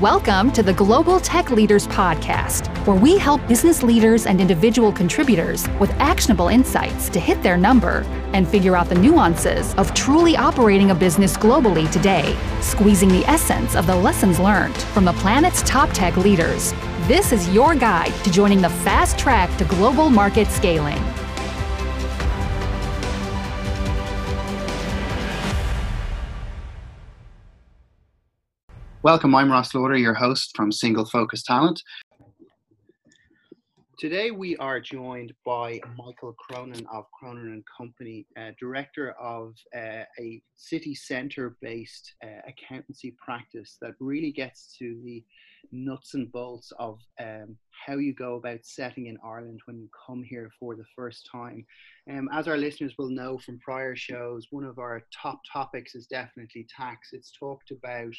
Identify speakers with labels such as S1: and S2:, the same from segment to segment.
S1: Welcome to the Global Tech Leaders Podcast, where we help business leaders and individual contributors with actionable insights to hit their number and figure out the nuances of truly operating a business globally today, squeezing the essence of the lessons learned from the planet's top tech leaders. This is your guide to joining the fast track to global market scaling.
S2: Welcome, I'm Ross Lauder, your host from Single Focus Talent. Today we are joined by Michael Cronin of Cronin and Company, uh, director of uh, a city centre based uh, accountancy practice that really gets to the nuts and bolts of um, how you go about setting in Ireland when you come here for the first time. Um, as our listeners will know from prior shows, one of our top topics is definitely tax. It's talked about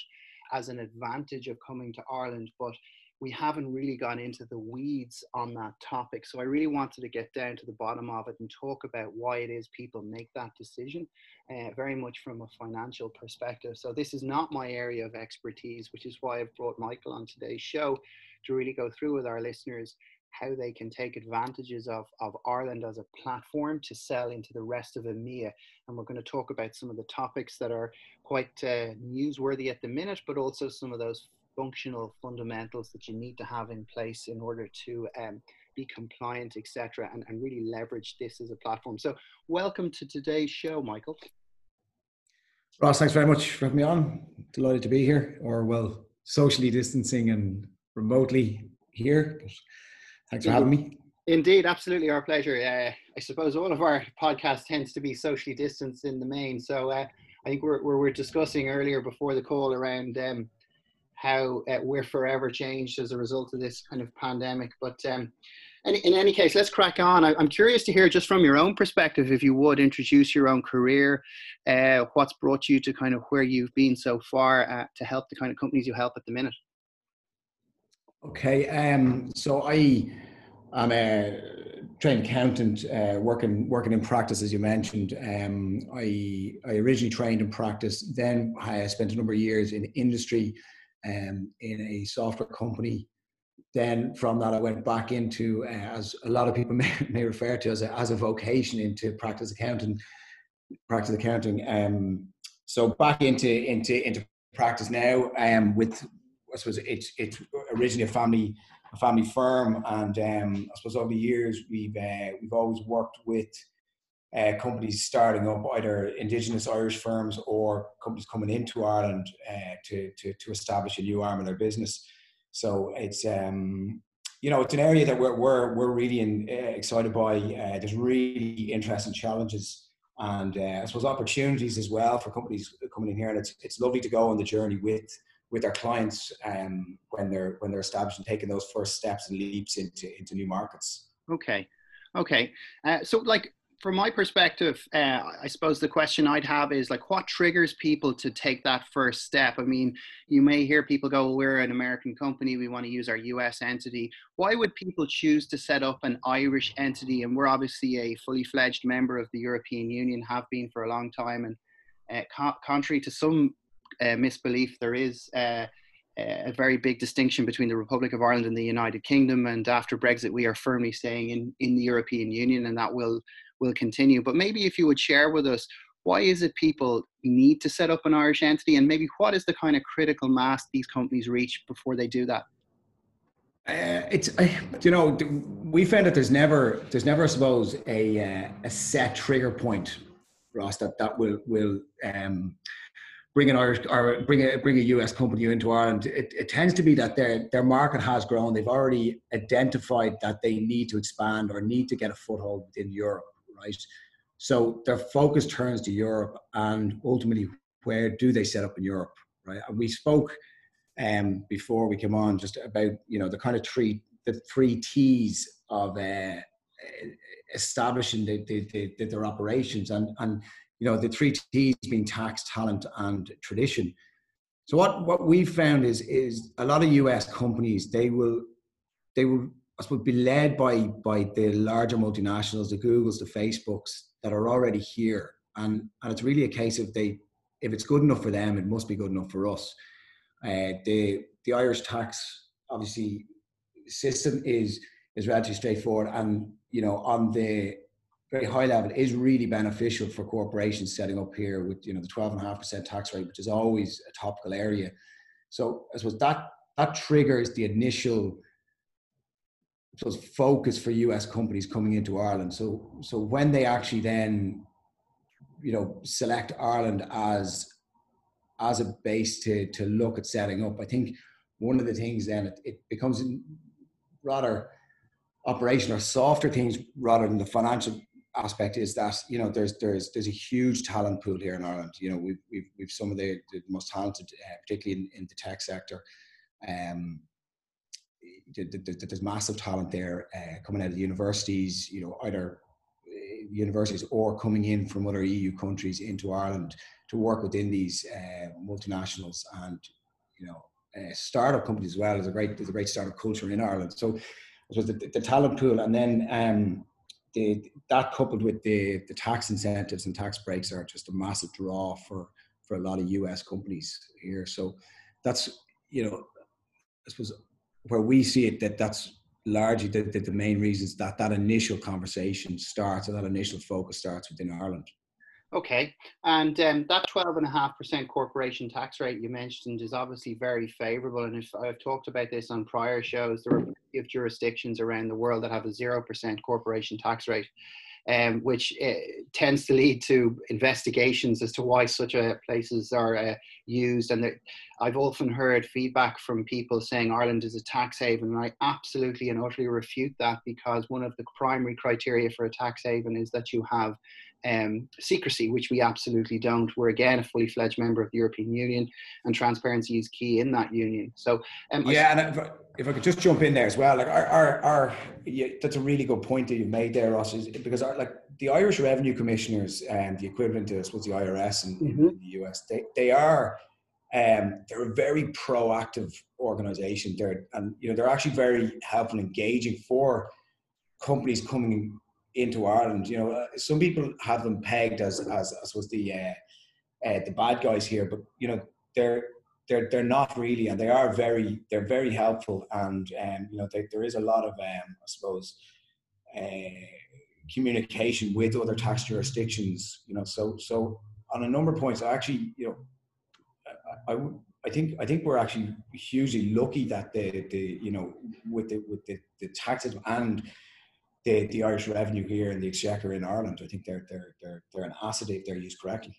S2: as an advantage of coming to Ireland, but we haven't really gone into the weeds on that topic. So I really wanted to get down to the bottom of it and talk about why it is people make that decision, uh, very much from a financial perspective. So this is not my area of expertise, which is why I've brought Michael on today's show to really go through with our listeners how they can take advantages of, of Ireland as a platform to sell into the rest of EMEA. And we're going to talk about some of the topics that are quite uh, newsworthy at the minute, but also some of those functional fundamentals that you need to have in place in order to um, be compliant, etc., and, and really leverage this as a platform. So, welcome to today's show, Michael.
S3: Ross, thanks very much for having me on. Delighted to be here, or well, socially distancing and remotely here. Thanks for having me.
S2: Indeed, absolutely our pleasure. Uh, I suppose all of our podcast tends to be socially distanced in the main. So uh, I think we're, we're, we're, discussing earlier before the call around um, how uh, we're forever changed as a result of this kind of pandemic. But um, any, in any case, let's crack on. I, am curious to hear just from your own perspective, if you would introduce your own career, uh, what's brought you to kind of where you've been so far uh, to help the kind of companies you help at the minute.
S3: Okay, um, so I am a trained accountant uh, working working in practice, as you mentioned. Um, I I originally trained in practice, then I spent a number of years in industry, um, in a software company. Then from that, I went back into, uh, as a lot of people may, may refer to as a, as a vocation, into practice accounting. Practice accounting. Um, so back into into into practice now um, with I suppose it's it's originally a family a family firm, and um, I suppose over the years we've uh, we've always worked with uh, companies starting up, either Indigenous Irish firms or companies coming into Ireland uh, to, to to establish a new arm of their business. So it's um, you know it's an area that we're we're we're really in, uh, excited by. Uh, there's really interesting challenges and uh, I suppose opportunities as well for companies coming in here, and it's it's lovely to go on the journey with with our clients um, when they're when they're established and taking those first steps and leaps into into new markets.
S2: Okay, okay. Uh, so, like from my perspective, uh, I suppose the question I'd have is like, what triggers people to take that first step? I mean, you may hear people go, well, "We're an American company; we want to use our U.S. entity." Why would people choose to set up an Irish entity? And we're obviously a fully fledged member of the European Union, have been for a long time, and uh, co- contrary to some uh, misbelief. There is uh, a very big distinction between the Republic of Ireland and the United Kingdom. And after Brexit, we are firmly staying in, in the European Union, and that will will continue. But maybe if you would share with us, why is it people need to set up an Irish entity, and maybe what is the kind of critical mass these companies reach before they do that?
S3: Uh, it's uh, you know we found that there's never there's never I suppose a uh, a set trigger point, Ross that that will will um, bring an Irish or bring a bring a US company into Ireland, it, it tends to be that their their market has grown. They've already identified that they need to expand or need to get a foothold within Europe, right? So their focus turns to Europe, and ultimately, where do they set up in Europe, right? And we spoke um, before we came on just about you know the kind of three the three T's of uh, establishing the, the, the, their operations and and you know, the three T's being tax, talent, and tradition. So what, what we've found is is a lot of US companies, they will they will I suppose be led by by the larger multinationals, the Googles, the Facebooks that are already here. And and it's really a case of they if it's good enough for them, it must be good enough for us. Uh, the the Irish tax obviously system is is relatively straightforward, and you know on the very high level is really beneficial for corporations setting up here with you know the 12.5% tax rate which is always a topical area. So i suppose that that triggers the initial suppose, focus for us companies coming into ireland. So so when they actually then you know select ireland as as a base to to look at setting up i think one of the things then it, it becomes rather operational softer things rather than the financial aspect is that you know there's there's there's a huge talent pool here in Ireland. You know we've we've, we've some of the, the most talented, uh, particularly in, in, the tech sector. Um, there's massive talent there uh, coming out of universities. You know either uh, universities or coming in from other EU countries into Ireland to work within these uh, multinationals and you know uh, startup companies as well. There's a great there's a great startup culture in Ireland. So so the, the talent pool, and then um, the, that coupled with the, the tax incentives and tax breaks are just a massive draw for, for a lot of US companies here. So that's, you know, I suppose where we see it that that's largely the, the, the main reasons that that initial conversation starts and that initial focus starts within Ireland.
S2: Okay, and um, that 12.5% corporation tax rate you mentioned is obviously very favourable. And if I've talked about this on prior shows, there are of jurisdictions around the world that have a 0% corporation tax rate, um, which uh, tends to lead to investigations as to why such uh, places are uh, used. And I've often heard feedback from people saying Ireland is a tax haven, and I absolutely and utterly refute that because one of the primary criteria for a tax haven is that you have um, secrecy, which we absolutely don't. We're again a fully fledged member of the European Union, and transparency is key in that union. So,
S3: um, yeah, and if I, if I, could just jump in there as well, like our, our, our yeah, that's a really good point that you've made there, Ross, is because our, like the Irish Revenue Commissioners and um, the equivalent to, I suppose, the IRS in, mm-hmm. in the US, they, they are um, they're a very proactive organization. They're and you know they're actually very helpful, and engaging for companies coming into Ireland. You know, uh, some people have them pegged as as as was the uh, uh, the bad guys here, but you know they're they're they're not really, and they are very they're very helpful, and um, you know they, there is a lot of um, I suppose uh, communication with other tax jurisdictions. You know, so so on a number of points, I actually you know I, I I think I think we're actually hugely lucky that the the you know with the with the, the taxes and the, the Irish revenue here and the exchequer in Ireland. I think they're they're they're they're an asset if they're used correctly.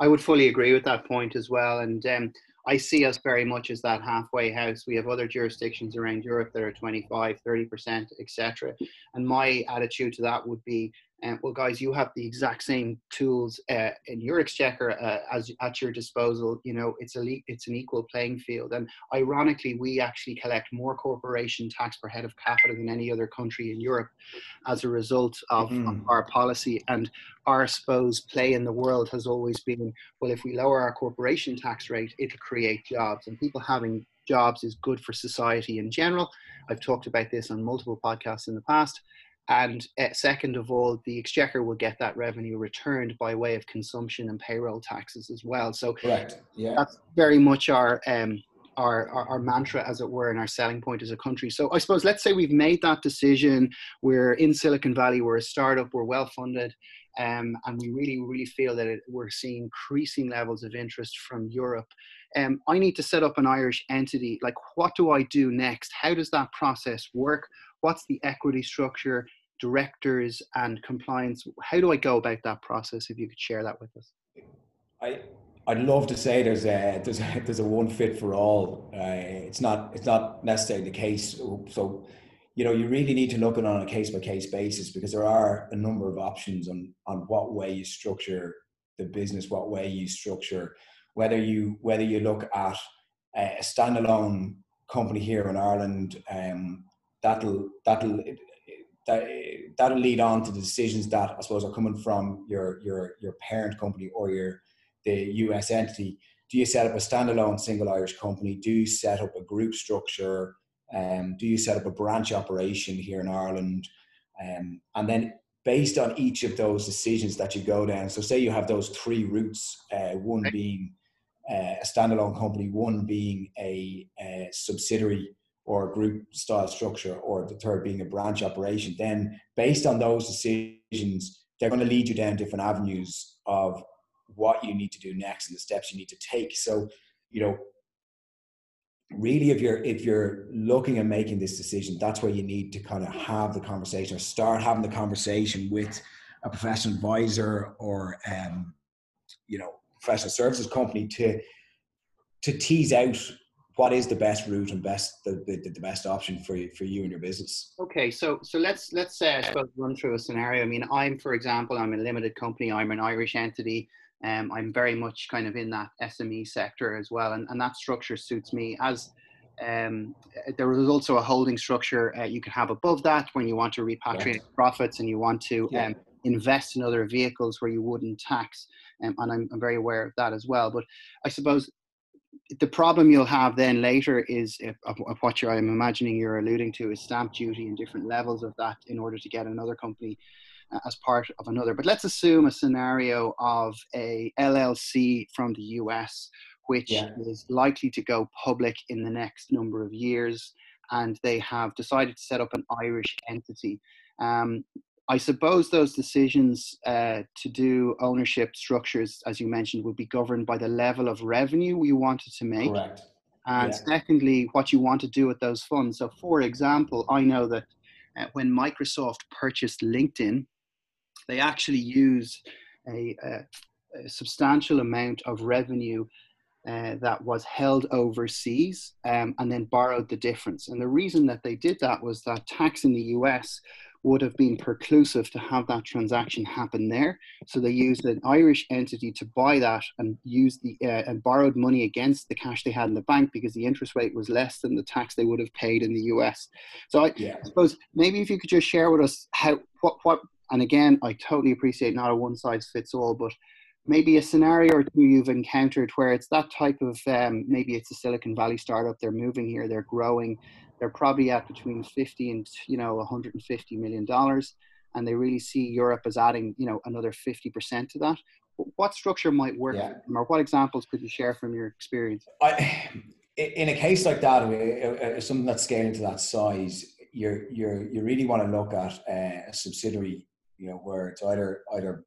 S2: I would fully agree with that point as well, and um, I see us very much as that halfway house. We have other jurisdictions around Europe that are 25, 30%, etc. And my attitude to that would be um, well, guys, you have the exact same tools uh, in your exchequer uh, as at your disposal. You know, it's a it's an equal playing field. And ironically, we actually collect more corporation tax per head of capita than any other country in Europe, as a result of, mm. of mm-hmm. our policy. And our suppose play in the world has always been well, if we lower our corporation tax rate, it'll create jobs, and people having jobs is good for society in general. I've talked about this on multiple podcasts in the past. And uh, second of all, the exchequer will get that revenue returned by way of consumption and payroll taxes as well. So
S3: Correct. Yeah.
S2: that's very much our, um, our, our, our, mantra, as it were, and our selling point as a country. So I suppose let's say we've made that decision. We're in Silicon Valley. We're a startup. We're well funded. Um, and we really, really feel that it, we're seeing increasing levels of interest from Europe. Um, I need to set up an Irish entity. Like, what do I do next? How does that process work? What's the equity structure? Directors and compliance how do i go about that process if you could share that with us?
S3: I i'd love to say there's a there's a, there's a one fit for all. Uh, it's not it's not necessarily the case. So you know you really need to look at it on a case by case basis because there are a number of options on on what way you structure the business what way you structure whether you whether you look at a standalone company here in Ireland um, that'll that'll that that'll lead on to the decisions that I suppose are coming from your your your parent company or your the US entity. Do you set up a standalone single Irish company? Do you set up a group structure? Um, do you set up a branch operation here in Ireland? Um, and then based on each of those decisions that you go down, so say you have those three routes, uh, one being uh, a standalone company, one being a, a subsidiary or group style structure, or the third being a branch operation, then based on those decisions, they're going to lead you down different avenues of what you need to do next and the steps you need to take. So, you know, really if you're if you're looking at making this decision that's where you need to kind of have the conversation or start having the conversation with a professional advisor or um, you know professional services company to to tease out what is the best route and best the, the, the best option for you for you and your business
S2: okay so so let's let's uh, run through a scenario i mean i'm for example i'm a limited company i'm an irish entity um, I'm very much kind of in that SME sector as well, and, and that structure suits me. As um, there is also a holding structure uh, you can have above that when you want to repatriate yeah. profits and you want to yeah. um, invest in other vehicles where you wouldn't tax. Um, and I'm, I'm, very aware of that as well. But I suppose the problem you'll have then later is if, of, of, what you're, I'm imagining you're alluding to is stamp duty and different levels of that in order to get another company uh, as part of another. But let's assume a scenario of a LLC from the US, which yeah. is likely to go public in the next number of years, and they have decided to set up an Irish entity. Um, I suppose those decisions uh, to do ownership structures, as you mentioned, would be governed by the level of revenue you wanted to make.
S3: Correct.
S2: And yeah. secondly, what you want to do with those funds. So, for example, I know that uh, when Microsoft purchased LinkedIn, they actually use a, a, a substantial amount of revenue uh, that was held overseas um, and then borrowed the difference. And the reason that they did that was that tax in the US would have been preclusive to have that transaction happen there. So they used an Irish entity to buy that and used the uh, and borrowed money against the cash they had in the bank because the interest rate was less than the tax they would have paid in the US. So I, yeah. I suppose maybe if you could just share with us how what what and again, I totally appreciate not a one size fits all, but maybe a scenario or two you've encountered where it's that type of um, maybe it's a Silicon Valley startup. They're moving here, they're growing, they're probably at between 50 and you know 150 million dollars, and they really see Europe as adding you know another 50 percent to that. What structure might work, yeah. or what examples could you share from your experience?
S3: I, in a case like that, uh, uh, something that's scaling to that size, you you you really want to look at uh, a subsidiary you know, where it's either either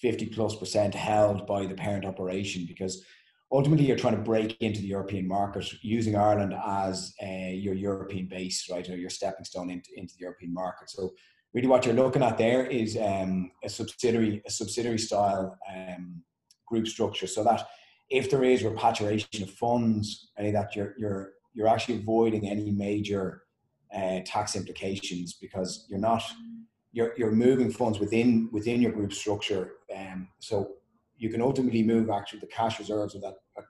S3: 50 plus percent held by the parent operation because ultimately you're trying to break into the European market using Ireland as uh, your European base, right, or your stepping stone into, into the European market. So really what you're looking at there is um, a subsidiary, a subsidiary style um, group structure so that if there is repatriation of funds, any that you're, you're, you're actually avoiding any major uh, tax implications because you're not you're, you're moving funds within within your group structure. Um, so you can ultimately move actually the cash reserves of that uh,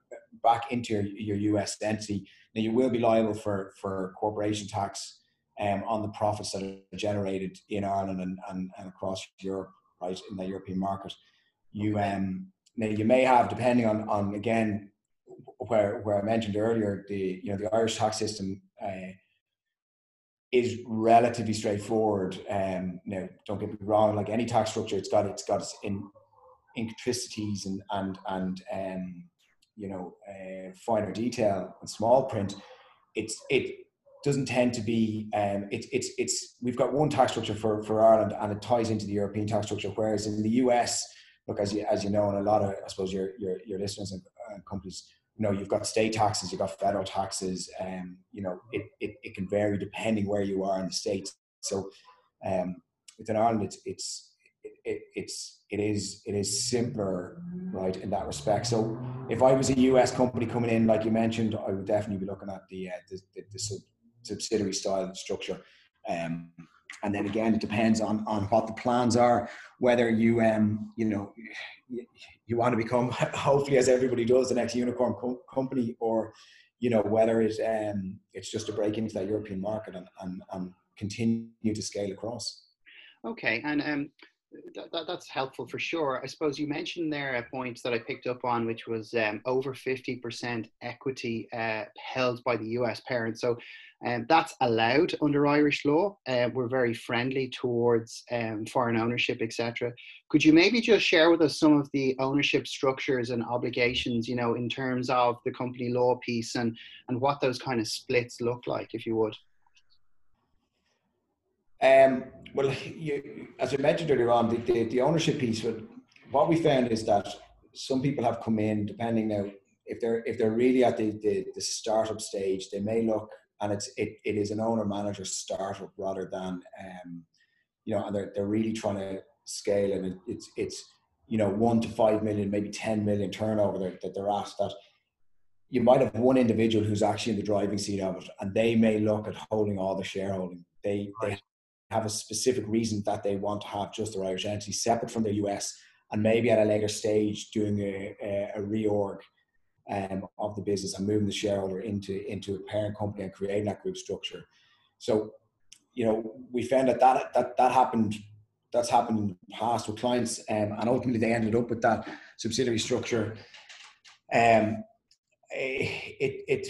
S3: back into your, your US entity. Now you will be liable for, for corporation tax um, on the profits that are generated in Ireland and, and, and across Europe, right, in the European market. You um, now you may have, depending on, on again, where, where I mentioned earlier, the you know the Irish tax system uh, is relatively straightforward. Um, now, don't get me wrong. Like any tax structure, it's got it's got its in intricacies and and and um, you know uh, finer detail and small print. It's it doesn't tend to be um, it's it's it's we've got one tax structure for for Ireland and it ties into the European tax structure. Whereas in the US, look as you as you know, and a lot of I suppose your your your listeners and uh, companies you know you've got state taxes you've got federal taxes and um, you know it, it, it can vary depending where you are in the states so um, within ireland it's it's it, it's it is it is simpler right in that respect. So if i was a us company coming in like you mentioned i would definitely be looking at the uh, the, the, the sub, subsidiary style structure. Um, and then again it depends on on what the plans are whether you um you know you, you want to become hopefully as everybody does the next unicorn co- company or you know whether it um it's just a break into that european market and and, and continue to scale across.
S2: Okay and um that, that, that's helpful for sure. I suppose you mentioned there a point that I picked up on, which was um, over 50% equity uh, held by the US parent. So um, that's allowed under Irish law. Uh, we're very friendly towards um, foreign ownership, etc. Could you maybe just share with us some of the ownership structures and obligations, you know, in terms of the company law piece and, and what those kind of splits look like, if you would?
S3: Um, well, you, as I mentioned earlier on, the, the, the ownership piece, what we found is that some people have come in, depending now, if they're if they're really at the, the, the startup stage, they may look and it's it, it is an owner manager startup rather than um, you know, and they're they're really trying to scale and it, it's it's you know one to five million, maybe ten million turnover that, that they're at that you might have one individual who's actually in the driving seat of it, and they may look at holding all the shareholding. They they have a specific reason that they want to have just their Irish entity separate from the US and maybe at a later stage doing a, a, a reorg um, of the business and moving the shareholder into, into a parent company and creating that group structure. So, you know, we found that that, that, that happened, that's happened in the past with clients um, and ultimately they ended up with that subsidiary structure. Um, it, it,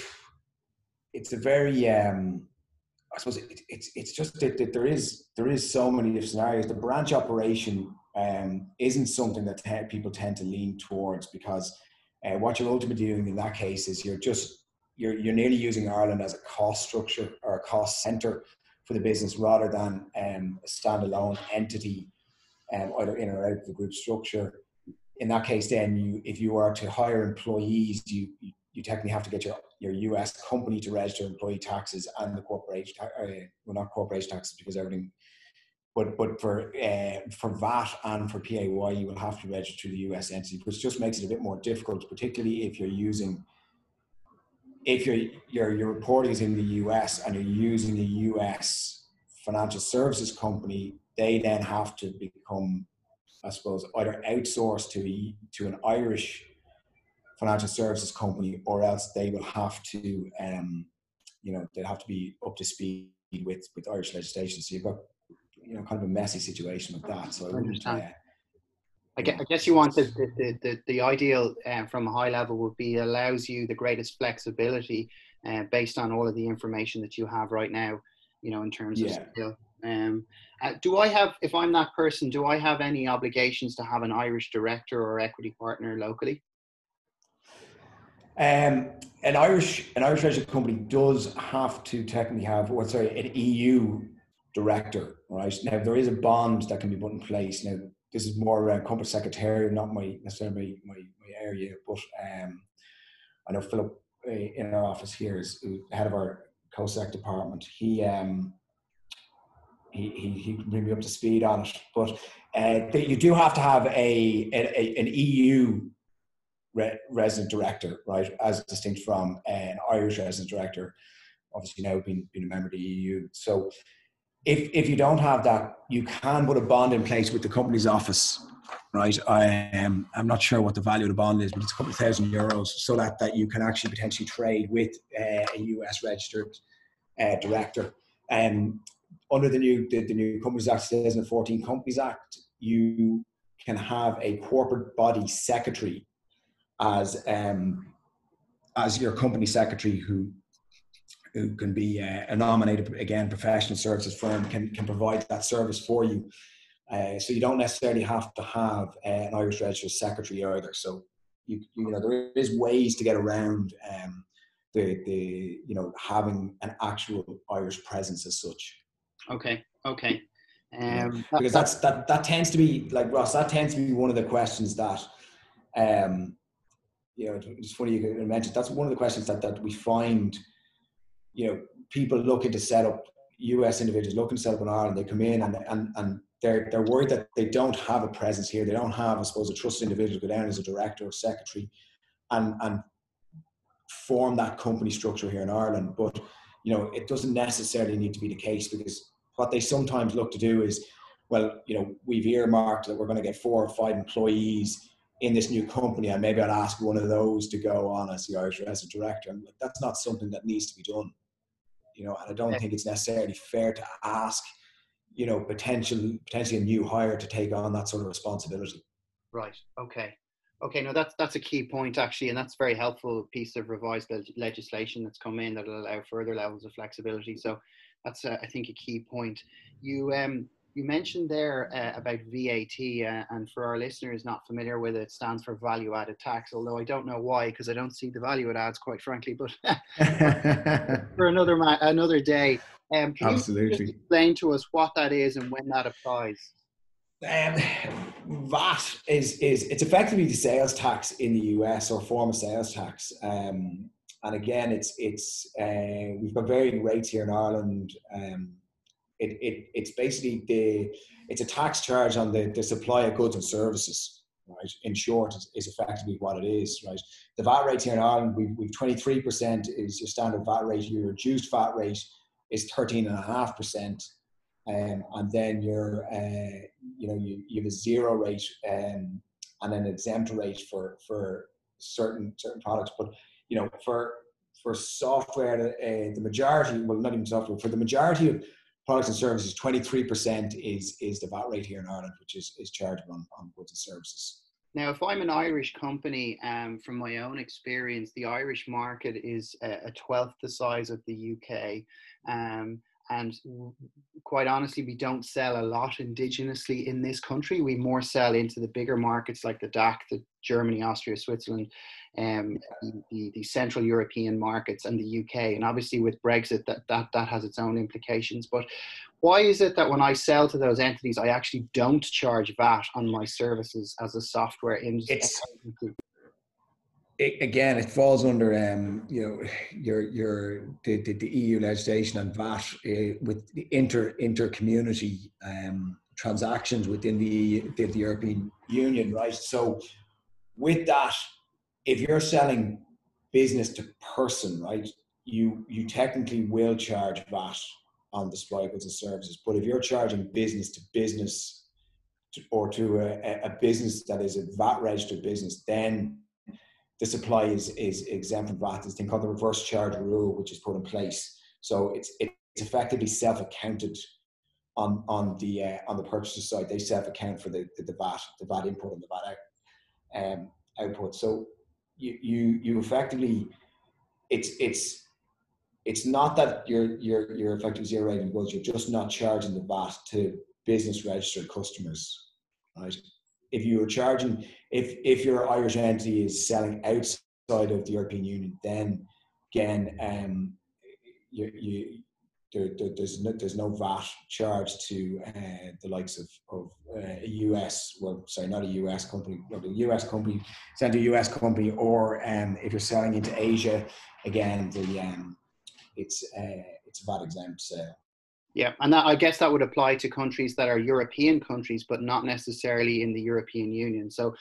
S3: it's a very, um, I suppose it, it's it's just that, that, there is there is so many different scenarios. The branch operation um, isn't something that te- people tend to lean towards because uh, what you're ultimately doing in that case is you're just you're you're nearly using Ireland as a cost structure or a cost center for the business rather than um, a standalone entity, um, either in or out of the group structure. In that case, then you if you are to hire employees, you, you you technically have to get your, your US company to register employee taxes and the corporation, uh, well, not corporation taxes because everything, but but for uh, for VAT and for PAYE, you will have to register the US entity, which just makes it a bit more difficult, particularly if you're using, if your your your reporting is in the US and you're using the US financial services company, they then have to become, I suppose, either outsourced to a, to an Irish financial services company, or else they will have to, um, you know, they'll have to be up to speed with with Irish legislation. So you've got, you know, kind of a messy situation with that. So I wouldn't. Uh,
S2: I guess you want the, the, the, the ideal uh, from a high level would be allows you the greatest flexibility uh, based on all of the information that you have right now, you know, in terms of skill. Um, uh, do I have, if I'm that person, do I have any obligations to have an Irish director or equity partner locally?
S3: Um, an Irish an Irish registered company does have to technically have what sorry an EU director, right? Now there is a bond that can be put in place. Now this is more around company secretary, not my necessarily my, my, area, but um, I know Philip uh, in our office here is head of our co-sec department. He um, he, he, he can bring me up to speed on it. But uh, you do have to have a, a, an EU re- resident director, right, as distinct from an Irish resident director, obviously now being, being a member of the EU. So if, if you don't have that, you can put a bond in place with the company's office, right? I am, I'm not sure what the value of the bond is, but it's a couple of thousand euros so that, that you can actually potentially trade with uh, a US registered uh, director. Um, under the new, the, the new Companies Act 2014 Companies Act, you can have a corporate body secretary as um, as your company secretary who who can be uh, a nominated again professional services firm can can provide that service for you. Uh, so you don't necessarily have to have uh, an Irish registered secretary either. So you you know there is ways to get around um, the the you know having an actual Irish presence as such.
S2: Okay. Okay. Um,
S3: because that's that that tends to be like Ross. That tends to be one of the questions that um, you know, it's funny you mentioned that's one of the questions that, that we find, you know, people looking to set up US individuals looking to set up in Ireland, they come in and, and, and they're, they're worried that they don't have a presence here. They don't have, I suppose, a trusted individual to go down as a director or secretary and, and form that company structure here in Ireland. But, you know, it doesn't necessarily need to be the case because what they sometimes look to do is, well, you know, we've earmarked that we're going to get four or five employees in this new company, and maybe I'd ask one of those to go on as the Irish as a director. And that's not something that needs to be done, you know. And I don't think it's necessarily fair to ask you know, potential potentially a new hire to take on that sort of responsibility.
S2: Right. Okay. Okay, no, that's that's a key point actually, and that's a very helpful piece of revised legislation that's come in that will allow further levels of flexibility. So that's uh, I think a key point. You um you mentioned there uh, about VAT, uh, and for our listeners not familiar with it, it stands for value added tax. Although I don't know why, because I don't see the value it adds, quite frankly. But for another ma- another day, um, can Absolutely. you explain to us what that is and when that applies?
S3: Um, VAT is is it's effectively the sales tax in the US or form of sales tax. Um, and again, it's it's uh, we've got varying rates here in Ireland. Um, it, it it's basically the it's a tax charge on the, the supply of goods and services. Right. In short, is, effectively what it is. Right. The VAT rate here in Ireland, we've we've twenty three percent is your standard VAT rate. Your reduced VAT rate is thirteen and a half percent um, and then you're uh, you know you, you have a zero rate um, and an exempt rate for for certain certain products but you know for for software uh, the majority well not even software for the majority of products and services 23% is is the VAT rate here in Ireland which is is charged on, on goods and services
S2: now, if I'm an Irish company, um, from my own experience, the Irish market is a, twelfth the size of the UK. Um, and quite honestly, we don't sell a lot indigenously in this country. We more sell into the bigger markets like the DACH, the Germany, Austria, Switzerland, um, the, the, Central European markets, and the UK. And obviously, with Brexit, that, that that has its own implications. But why is it that when I sell to those entities, I actually don't charge VAT on my services as a software industry?
S3: it, again, it falls under um, you know your your the, the, the EU legislation and VAT uh, with the inter inter community um, transactions within the, the the European Union, right? So with that, if you're selling business to person, right, you you technically will charge VAT on the supply goods and services. But if you're charging business to business to, or to a, a business that is a VAT registered business, then the supply is, is exempt from VAT. A thing called the reverse charge rule, which is put in place. So it's it's effectively self-accounted on on the uh, on the purchaser side. They self-account for the, the, the VAT the VAT input and the VAT out, um, output. So you you you effectively it's it's it's not that you're you're you're effectively zero rating goods. You're just not charging the VAT to business registered customers, right? If you are charging, if if your Irish entity is selling outside of the European Union, then again, um, you, you there, there, there's no there's no VAT charge to uh, the likes of of uh, a US well sorry not a US company but a US company send a US company or um, if you're selling into Asia again the um, it's uh, it's a VAT exempt sale.
S2: Yeah, and that, I guess that would apply to countries that are European countries, but not necessarily in the European Union. So,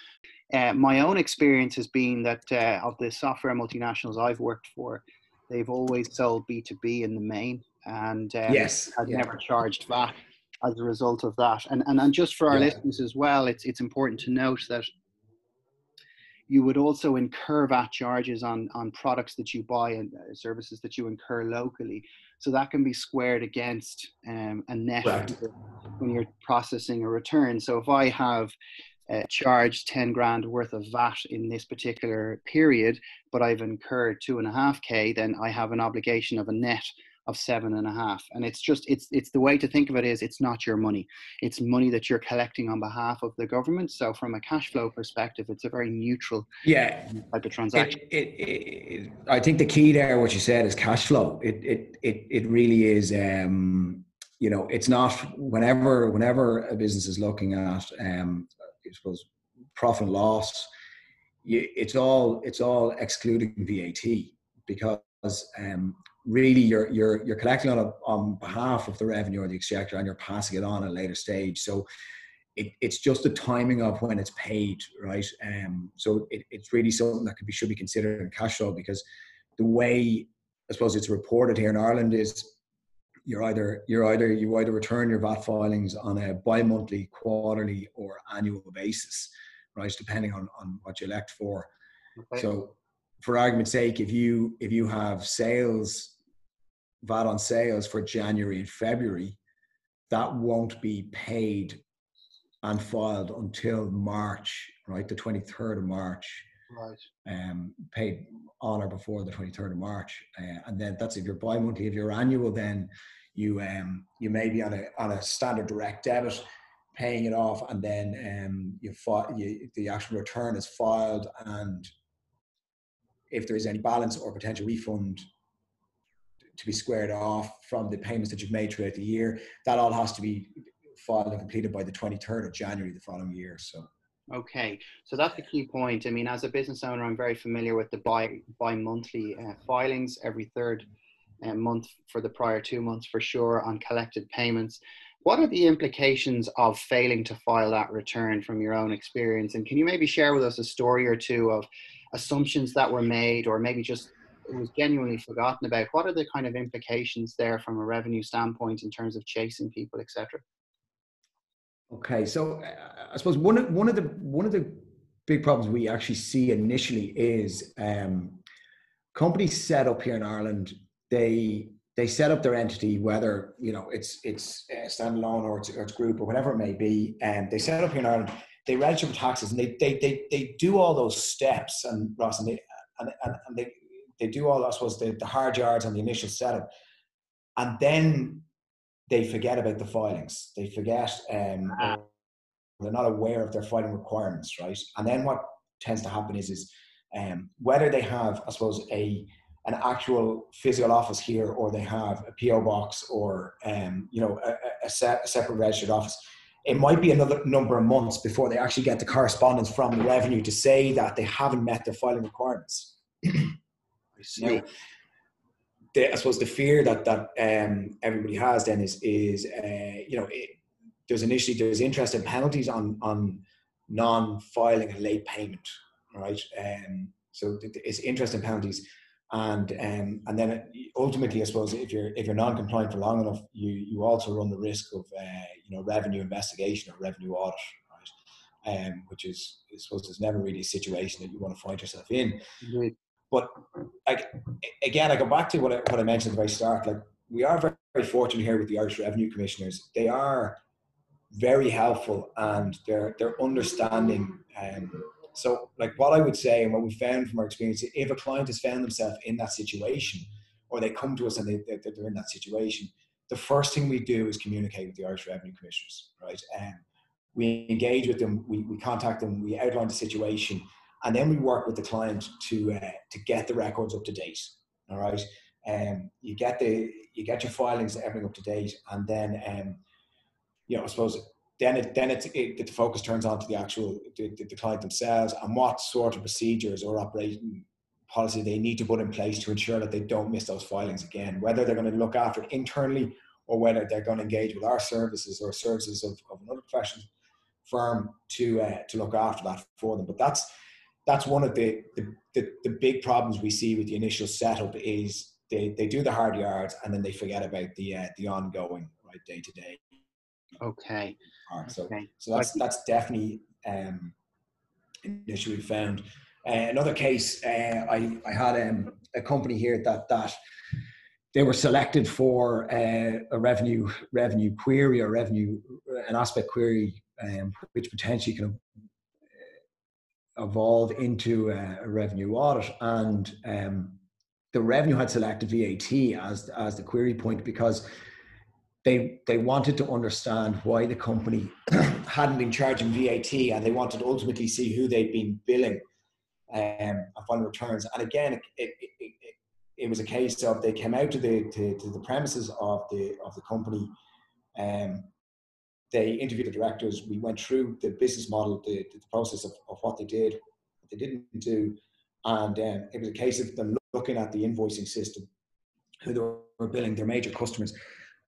S2: uh, my own experience has been that uh, of the software multinationals I've worked for, they've always sold B two B in the main, and um,
S3: yes,
S2: I've yeah. never charged VAT as a result of that. And and, and just for our yeah. listeners as well, it's it's important to note that you would also incur VAT charges on on products that you buy and uh, services that you incur locally. So that can be squared against um, a net right. when you're processing a return. So if I have uh, charged 10 grand worth of VAT in this particular period, but I've incurred two and a half K, then I have an obligation of a net of seven and a half. And it's just it's it's the way to think of it is it's not your money. It's money that you're collecting on behalf of the government. So from a cash flow perspective it's a very neutral
S3: yeah.
S2: type of transaction.
S3: it, it, it, i think the key there what you said is cash flow. It it it, it really is um you know it's not whenever whenever a business is looking at um i suppose profit and loss it's all it's all excluding vat because um, really you're you're you're collecting on a, on behalf of the revenue or the exchequer and you're passing it on at a later stage. So it, it's just the timing of when it's paid right? Um so it, it's really something that could be should be considered in cash flow because the way i suppose it's reported here in ireland is you're either you're either you either return your vat filings on a bi-monthly quarterly or annual basis right? Depending on on what you elect for. Okay. so for argument's sake, if you if you have sales VAT on sales for January and February, that won't be paid and filed until March, right? The 23rd of March.
S2: Right.
S3: Um, paid on or before the 23rd of March. Uh, and then that's if you're bi-monthly. If you're annual, then you um, you may be on a on a standard direct debit, paying it off, and then um, you, fi- you the actual return is filed, and if there is any balance or potential refund to be squared off from the payments that you've made throughout the year, that all has to be filed and completed by the 23rd of January the following year. So.
S2: Okay, so that's the key point. I mean, as a business owner, I'm very familiar with the bi bi monthly uh, filings every third uh, month for the prior two months for sure on collected payments. What are the implications of failing to file that return from your own experience? And can you maybe share with us a story or two of assumptions that were made, or maybe just it was genuinely forgotten about? What are the kind of implications there from a revenue standpoint in terms of chasing people, etc.?
S3: Okay, so uh, I suppose one of, one of the one of the big problems we actually see initially is um, companies set up here in Ireland. They they set up their entity, whether you know it's it's uh, standalone or it's, or it's group or whatever it may be, and they set up here in Ireland. They register for taxes and they they they, they do all those steps and Ross and they and, and, and they they do all I suppose the, the hard yards on the initial setup, and then they forget about the filings. They forget, um, ah. they're not aware of their filing requirements, right? And then what tends to happen is, is um, whether they have, I suppose, a an actual physical office here, or they have a PO box, or um, you know, a, a, set, a separate registered office. It might be another number of months before they actually get the correspondence from the revenue to say that they haven't met their filing requirements. now, the, I suppose the fear that that um, everybody has then is is uh, you know it, there's initially there's interest and penalties on on non-filing and late payment, right? Um, so it's interest and penalties, and um, and then ultimately, I suppose if you're if you're non-compliant for long enough, you you also run the risk of uh, you know revenue investigation or revenue audit, right? Um, which is I suppose there's never really a situation that you want to find yourself in. Mm-hmm. But like again, I go back to what I, what I mentioned at the very start. Like we are very, very fortunate here with the Irish Revenue Commissioners. They are very helpful and they're they're understanding. Um, so, like what I would say and what we found from our experience, if a client has found themselves in that situation, or they come to us and they, they're in that situation, the first thing we do is communicate with the Irish Revenue Commissioners, right? And we engage with them, we, we contact them, we outline the situation, and then we work with the client to uh, to get the records up to date. All right, um, you get the you get your filings everything up to date, and then um, you know I suppose then it then it's it, the focus turns on to the actual the, the client themselves and what sort of procedures or operating policy they need to put in place to ensure that they don't miss those filings again. Whether they're going to look after it internally or whether they're going to engage with our services or services of, of another professional firm to uh, to look after that for them. But that's that's one of the, the, the, the, big problems we see with the initial setup is they, they do the hard yards and then they forget about the uh, the ongoing right day to day.
S2: Okay.
S3: So okay. so that's that's definitely um, an issue we found. Uh, another case, uh, I I had um, a company here that that they were selected for uh, a revenue revenue query or revenue an aspect query, um, which potentially can evolve into a, a revenue audit, and um, the revenue had selected VAT as as the query point because they they wanted to understand why the company hadn't been charging VAT, and they wanted to ultimately see who they'd been billing um, upon returns. And again, it, it, it, it, was a case of they came out to the to, to the premises of the of the company. Um, they interviewed the directors. We went through the business model, the, the process of, of what they did, what they didn't do. And um, it was a case of them looking at the invoicing system, who they were billing their major customers.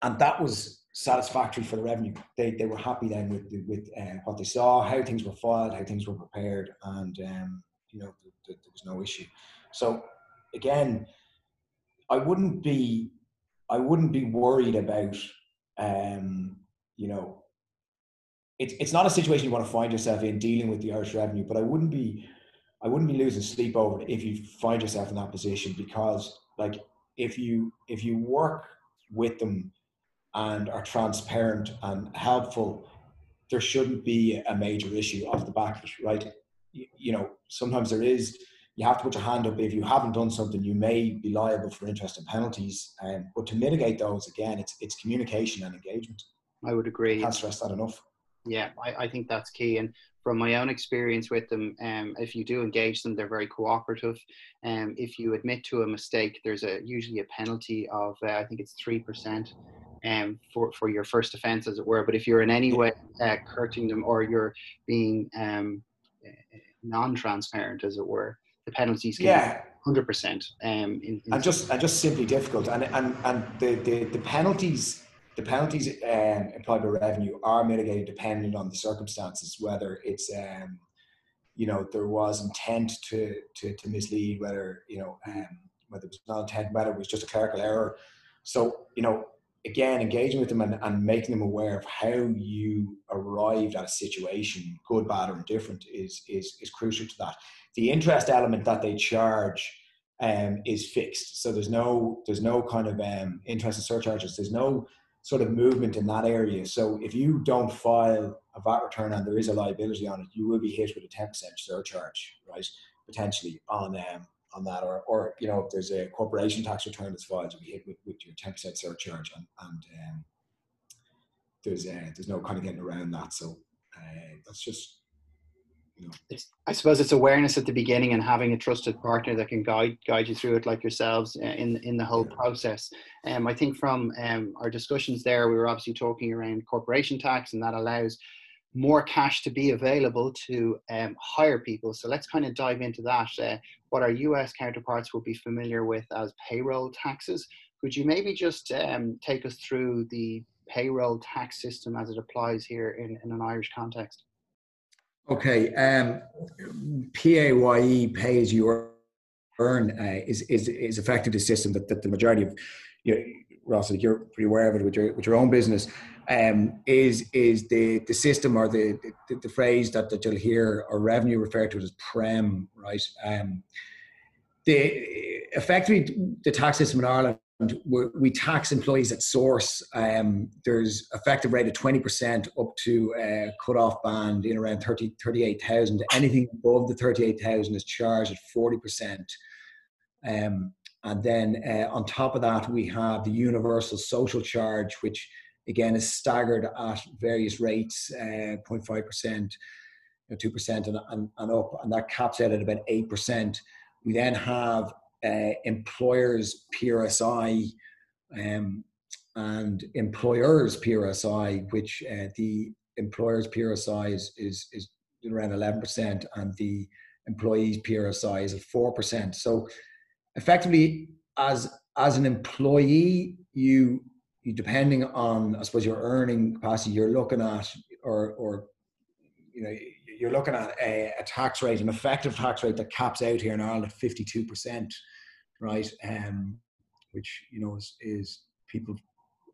S3: And that was satisfactory for the revenue. They, they were happy then with, with uh, what they saw, how things were filed, how things were prepared, and um, you know, th- th- there was no issue. So again, I wouldn't be, I wouldn't be worried about, um, you know, it's it's not a situation you want to find yourself in dealing with the Irish revenue, but I wouldn't be I wouldn't be losing sleep over it if you find yourself in that position because like if you if you work with them and are transparent and helpful, there shouldn't be a major issue off the back of right? You, you know, sometimes there is. You have to put your hand up if you haven't done something. You may be liable for interest and penalties, um, but to mitigate those, again, it's it's communication and engagement.
S2: I would agree.
S3: Can't stress that enough.
S2: Yeah, I, I think that's key. And from my own experience with them, um, if you do engage them, they're very cooperative. And um, if you admit to a mistake, there's a usually a penalty of uh, I think it's three percent um, for for your first offence, as it were. But if you're in any way uh, hurting them or you're being um, non-transparent, as it were, the penalties can
S3: yeah.
S2: hundred percent. Um, in, in
S3: and just and just simply difficult. And and and the the, the penalties the penalties um, implied by revenue are mitigated depending on the circumstances, whether it's um, you know there was intent to to, to mislead, whether you know um, whether it was not intent, whether it was just a clerical error. So you know again engaging with them and, and making them aware of how you arrived at a situation, good, bad, or indifferent, is is is crucial to that. The interest element that they charge. Um, is fixed. So there's no there's no kind of um, interest and surcharges. There's no sort of movement in that area. So if you don't file a VAT return and there is a liability on it, you will be hit with a 10% surcharge, right? Potentially on um, on that, or or you know if there's a corporation tax return that's filed, be hit with, with your 10% surcharge, and and um, there's uh, there's no kind of getting around that. So uh, that's just
S2: you know. It's, I suppose it's awareness at the beginning and having a trusted partner that can guide guide you through it, like yourselves, uh, in in the whole process. Um, I think from um, our discussions there, we were obviously talking around corporation tax, and that allows more cash to be available to um, hire people. So let's kind of dive into that. Uh, what our US counterparts will be familiar with as payroll taxes. Could you maybe just um, take us through the payroll tax system as it applies here in, in an Irish context?
S3: Okay, um, PAYE pay as you earn uh, is, is is effectively the system that, that the majority of you know, Ross, you're pretty aware of it with your with your own business. Um, is is the the system or the the, the phrase that, that you'll hear or revenue referred to as prem, right? Um, the effectively the tax system in Ireland we tax employees at source. Um, there's effective rate of 20% up to a cut-off band in around 30, 38,000. Anything above the 38,000 is charged at 40%. Um, and then uh, on top of that, we have the universal social charge, which again is staggered at various rates, uh, 0.5%, 2% and, and, and up, and that caps out at about 8%. We then have uh, employers PRSI um, and employers PRSI, which uh, the employers PRSI is, is, is around 11% and the employees PRSI is at 4%. So effectively as, as an employee, you, you depending on, I suppose your earning capacity, you're looking at, or, or, you know, you're looking at a, a, tax rate, an effective tax rate that caps out here in Ireland at 52% right? Um, which you know is, is people,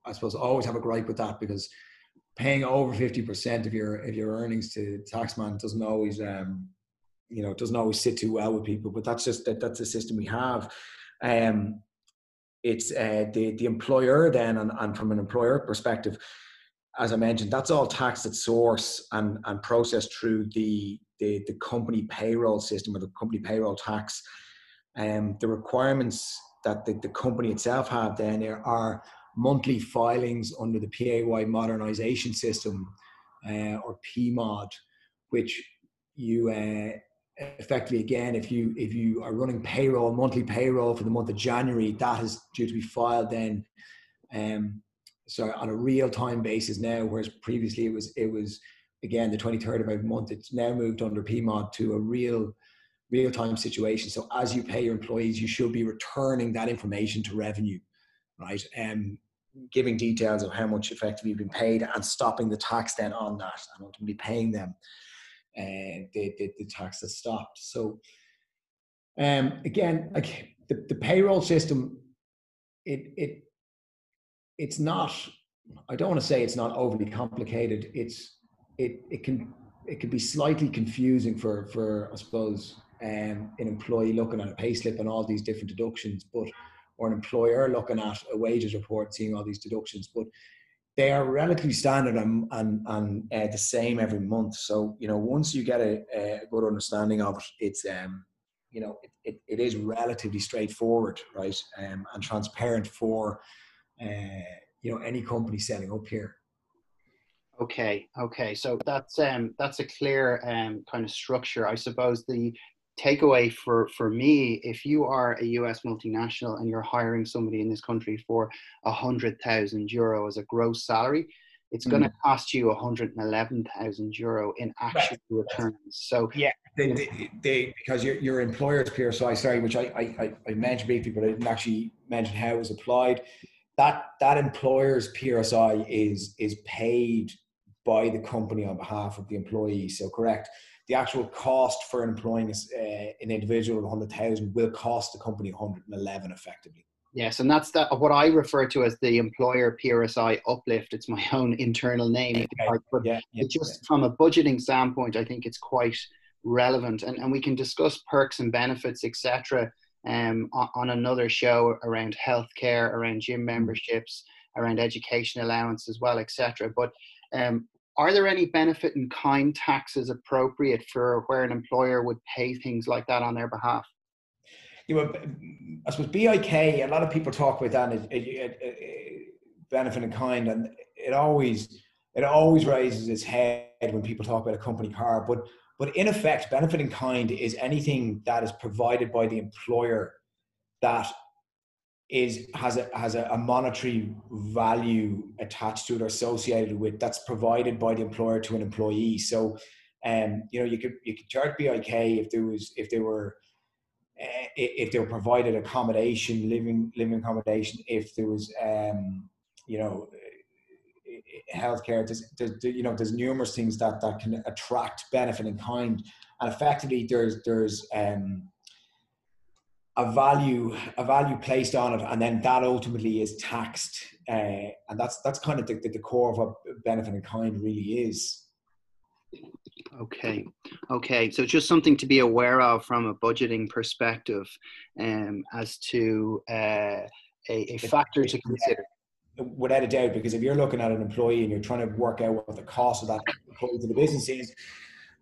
S3: I suppose, always have a gripe with that because paying over fifty percent of your of your earnings to taxman doesn't always, um, you know, doesn't always sit too well with people. But that's just that that's the system we have. Um, it's uh, the the employer then, and, and from an employer perspective, as I mentioned, that's all taxed at source and and processed through the the, the company payroll system or the company payroll tax. Um, the requirements that the, the company itself have then are monthly filings under the PAY modernization system uh, or PMOD, which you uh, effectively again if you if you are running payroll monthly payroll for the month of January that is due to be filed then um, so on a real time basis now whereas previously it was it was again the 23rd of every month it's now moved under PMOD to a real real time situation. So as you pay your employees, you should be returning that information to revenue, right? And um, giving details of how much effectively you've been paid and stopping the tax then on that and ultimately paying them uh, the, the, the tax that stopped. So um, again, like the, the payroll system, it, it, it's not, I don't want to say it's not overly complicated. It's, it, it can, it can be slightly confusing for, for, I suppose, um, an employee looking at a payslip and all these different deductions, but or an employer looking at a wages report, seeing all these deductions. But they are relatively standard and and, and uh, the same every month. So you know, once you get a, a good understanding of it, it's um, you know, it, it, it is relatively straightforward, right, um, and transparent for uh, you know any company setting up here.
S2: Okay, okay. So that's um that's a clear um kind of structure. I suppose the takeaway for for me, if you are a US multinational and you're hiring somebody in this country for a hundred thousand euro as a gross salary, it's mm. going to cost you 111,000 euro in actual right. returns. So
S3: yeah, they, they, they, because your your employer's PRSI, sorry, which I, I I mentioned briefly, but I didn't actually mention how it was applied. That that employer's PRSI is is paid by the company on behalf of the employee. So correct the actual cost for employing uh, an individual of 100,000 will cost the company 111 effectively.
S2: Yes, and that's that what I refer to as the employer PRSI uplift. It's my own internal name. Okay. But yeah, yeah, just yeah. from a budgeting standpoint, I think it's quite relevant. And, and we can discuss perks and benefits, etc., um, on, on, another show around healthcare, around gym mm. memberships, around education allowance as well, etc. But um, are there any benefit in kind taxes appropriate for where an employer would pay things like that on their behalf?
S3: You know, I suppose BIK. A lot of people talk about that it, it, it, benefit in kind, and it always it always raises its head when people talk about a company car. But but in effect, benefit in kind is anything that is provided by the employer that is has a has a, a, monetary value attached to it or associated with that's provided by the employer to an employee. So, um, you know, you could you could charge BIK if there was if they were uh, if they were provided accommodation, living living accommodation, if there was um, you know healthcare. There's, there's you know there's numerous things that that can attract benefit in kind, and effectively there's there's um, a value a value placed on it and then that ultimately is taxed uh, and that's that's kind of the, the, core of what benefit in kind really is.
S2: Okay. Okay so just something to be aware of from a budgeting perspective um, as to uh, a, a factor to consider.
S3: Without a doubt because if you're looking at an employee and you're trying to work out what the cost of that employee to the business is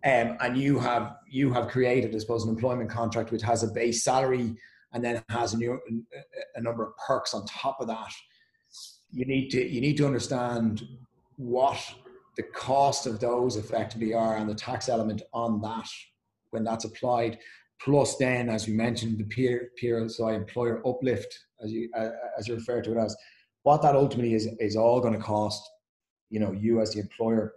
S3: um, and you have you have created, I suppose, an employment contract which has a base salary and then has a, new, a number of perks on top of that. You need to you need to understand what the cost of those effectively are and the tax element on that when that's applied. Plus, then, as we mentioned, the peer PRSI employer uplift, as you uh, as you refer to it as, what that ultimately is is all going to cost, you know, you as the employer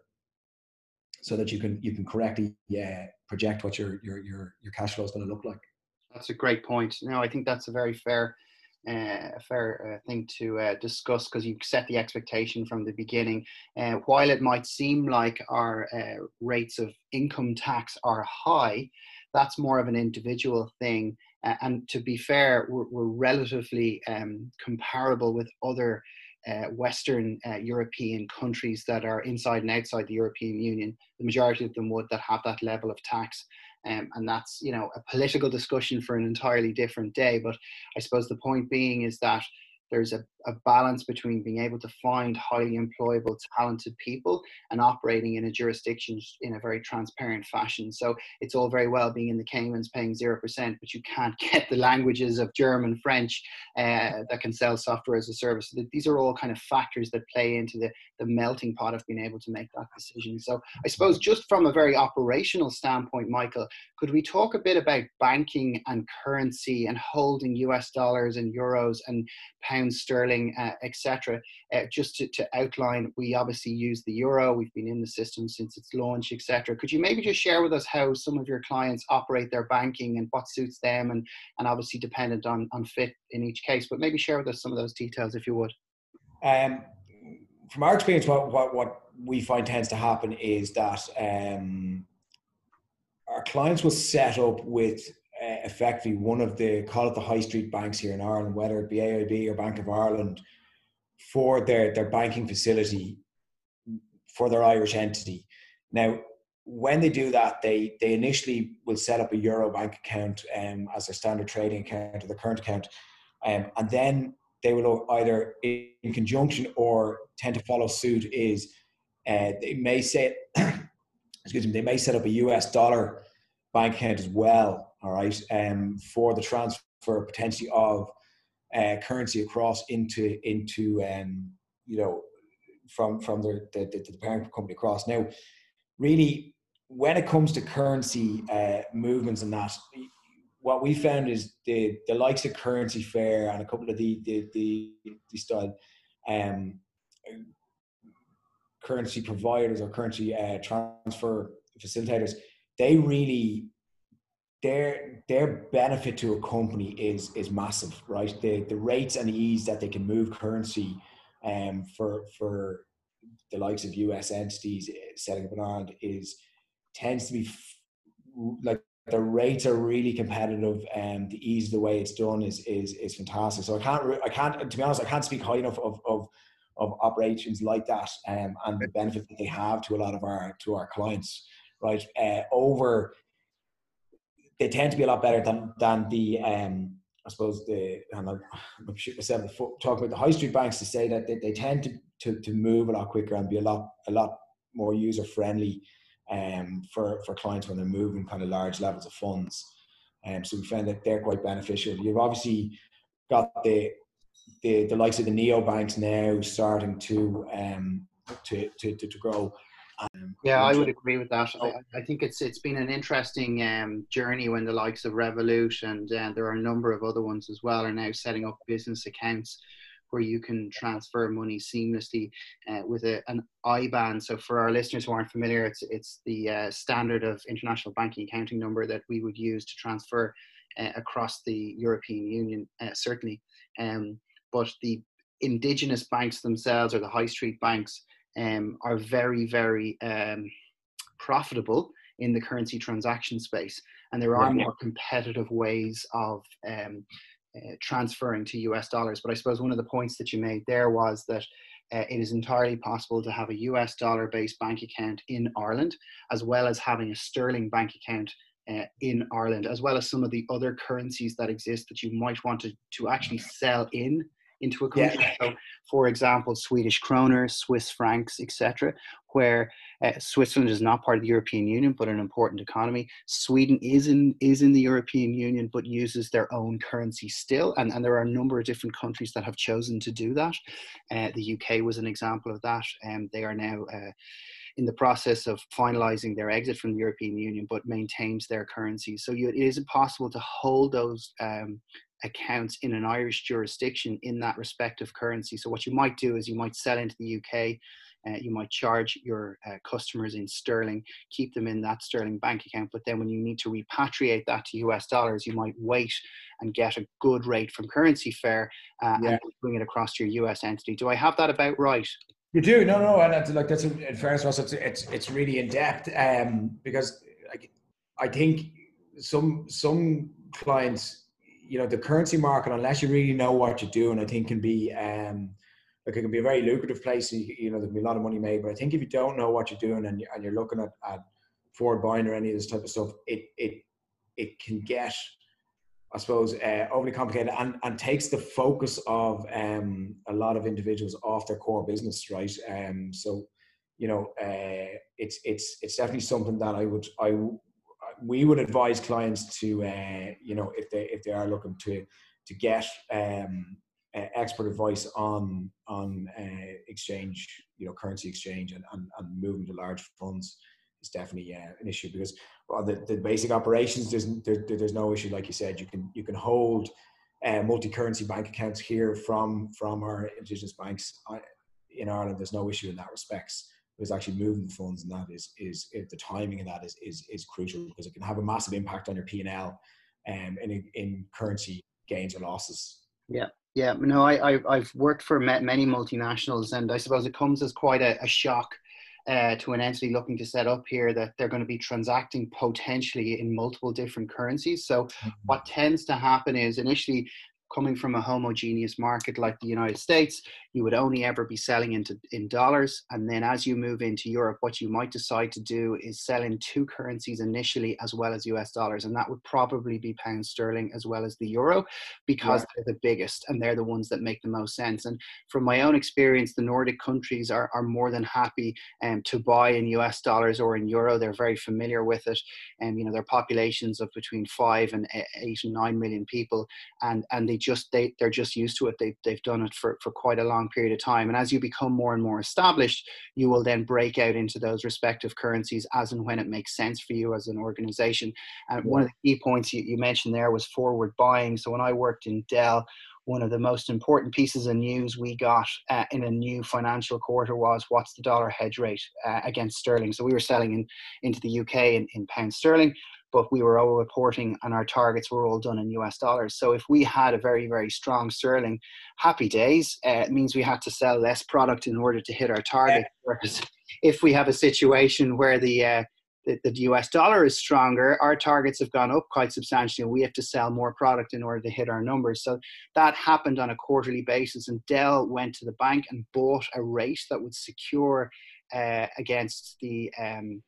S3: so that you can you can correctly yeah, project what your your your your cash flow is going to look like.
S2: That's a great point. No, I think that's a very fair uh, fair uh, thing to uh, discuss because you set the expectation from the beginning. Uh, while it might seem like our uh, rates of income tax are high, that's more of an individual thing. and to be fair, we're, we're relatively um, comparable with other uh, Western uh, European countries that are inside and outside the European Union, the majority of them would that have that level of tax. Um, and that's you know a political discussion for an entirely different day. But I suppose the point being is that there's a, a balance between being able to find highly employable, talented people and operating in a jurisdiction in a very transparent fashion. So it's all very well being in the Caymans paying 0%, but you can't get the languages of German, French uh, that can sell software as a service. These are all kind of factors that play into the, the melting pot of being able to make that decision. So I suppose just from a very operational standpoint, Michael, could we talk a bit about banking and currency and holding US dollars and euros and pounds sterling, uh, etc. Uh, just to, to outline, we obviously use the euro. We've been in the system since its launch, etc. Could you maybe just share with us how some of your clients operate their banking and what suits them, and and obviously dependent on on fit in each case. But maybe share with us some of those details if you would.
S3: Um, from our experience, what what what we find tends to happen is that um, our clients will set up with effectively one of the call it the high street banks here in Ireland, whether it be AIB or Bank of Ireland, for their their banking facility for their Irish entity. Now, when they do that, they they initially will set up a Euro bank account um, as their standard trading account or the current account, um, and then they will either in conjunction or tend to follow suit is uh, they may say excuse me they may set up a US dollar bank account as well all right um, for the transfer potentially of uh, currency across into into um, you know from from the, the, the parent company across. Now really when it comes to currency uh, movements and that what we found is the the likes of Currency Fair and a couple of the the the, the style um, currency providers or currency uh, transfer facilitators they really their their benefit to a company is is massive right the the rates and the ease that they can move currency um for for the likes of us entities uh, setting up is tends to be f- like the rates are really competitive and the ease of the way it's done is is is fantastic. So I can't I can't to be honest I can't speak high enough of of, of operations like that um, and the benefit that they have to a lot of our to our clients. Right uh, over they tend to be a lot better than than the um, I suppose the and I'm, I'm shooting myself foot talking about the high street banks to say that they, they tend to, to to move a lot quicker and be a lot a lot more user friendly um, for, for clients when they're moving kind of large levels of funds. Um, so we found that they're quite beneficial. You've obviously got the the, the likes of the neo banks now starting to um, to, to, to, to grow.
S2: Um, yeah, I would agree with that. I, I, think it's it's been an interesting um, journey when the likes of Revolut and uh, there are a number of other ones as well are now setting up business accounts where you can transfer money seamlessly uh, with a, an IBAN. So for our listeners who aren't familiar, it's it's the uh, standard of international banking accounting number that we would use to transfer uh, across the European Union, uh, certainly. Um, but the indigenous banks themselves, or the high street banks, um, are very very um, profitable in the currency transaction space, and there are more competitive ways of um, uh, transferring to US dollars. But I suppose one of the points that you made there was that uh, it is entirely possible to have a US dollar based bank account in Ireland, as well as having a sterling bank account uh, in Ireland, as well as some of the other currencies that exist that you might want to, to actually sell in into a country. Yeah. So, for example, Swedish kroner, Swiss francs, etc., where uh, Switzerland is not part of the European Union but an important economy. Sweden is in is in the European Union but uses their own currency still, and, and there are a number of different countries that have chosen to do that. Uh, the UK was an example of that, and they are now. Uh, in the process of finalizing their exit from the European Union, but maintains their currency. So you, it is possible to hold those um, accounts in an Irish jurisdiction in that respective currency. So what you might do is you might sell into the UK, uh, you might charge your uh, customers in sterling, keep them in that sterling bank account. But then when you need to repatriate that to US dollars, you might wait and get a good rate from Currency Fair uh, yeah. and bring it across to your US entity. Do I have that about right?
S3: You do no no, and like that's in fairness, Ross, it's it's it's really in depth um, because like I think some some clients you know the currency market unless you really know what you're doing i think can be um like it can be a very lucrative place you, you know there can be a lot of money made but i think if you don't know what you're doing and, and you're looking at, at forward buying or any of this type of stuff it it it can get i suppose uh, overly complicated and, and takes the focus of um, a lot of individuals off their core business right? Um, so you know uh, it's it's it's definitely something that i would i we would advise clients to, uh, you know, if they if they are looking to to get um, uh, expert advice on on uh, exchange, you know, currency exchange and, and, and moving to large funds is definitely uh, an issue because well, the, the basic operations there's there, there's no issue. Like you said you can you can hold uh, multi-currency bank accounts here from from our indigenous banks uh, in Ireland. There's no issue in that respects is actually moving the funds, and that is is the timing of that is is is crucial because it can have a massive impact on your P and L, um, in in currency gains or losses.
S2: Yeah, yeah. No, I, I have worked for many multinationals, and I suppose it comes as quite a, a shock. Uh, to an entity looking to set up here that they're going to be transacting potentially in multiple different currencies. So, mm-hmm. what tends to happen is initially coming from a homogeneous market like the United States, you would only ever be selling into in dollars. And then as you move into Europe, what you might decide to do is sell in two currencies initially as well as US dollars. And that would probably be pound sterling as well as the euro because they're the biggest and they're the ones that make the most sense. And from my own experience, the Nordic countries are, are more than happy um, to buy in US dollars or in euro. They're very familiar with it. And, you know, their populations of between five and eight and nine million people. And, and they just, they, they're just used to it. They, they've done it for, for quite a long period of time. And as you become more and more established, you will then break out into those respective currencies as and when it makes sense for you as an organization. And one of the key points you, you mentioned there was forward buying. So when I worked in Dell, one of the most important pieces of news we got uh, in a new financial quarter was what's the dollar hedge rate uh, against sterling. So we were selling in, into the UK in, in pound sterling but we were all reporting and our targets were all done in US dollars. So if we had a very, very strong sterling, happy days, uh, it means we had to sell less product in order to hit our target. Whereas if we have a situation where the, uh, the, the US dollar is stronger, our targets have gone up quite substantially and we have to sell more product in order to hit our numbers. So that happened on a quarterly basis and Dell went to the bank and bought a rate that would secure uh, against the um,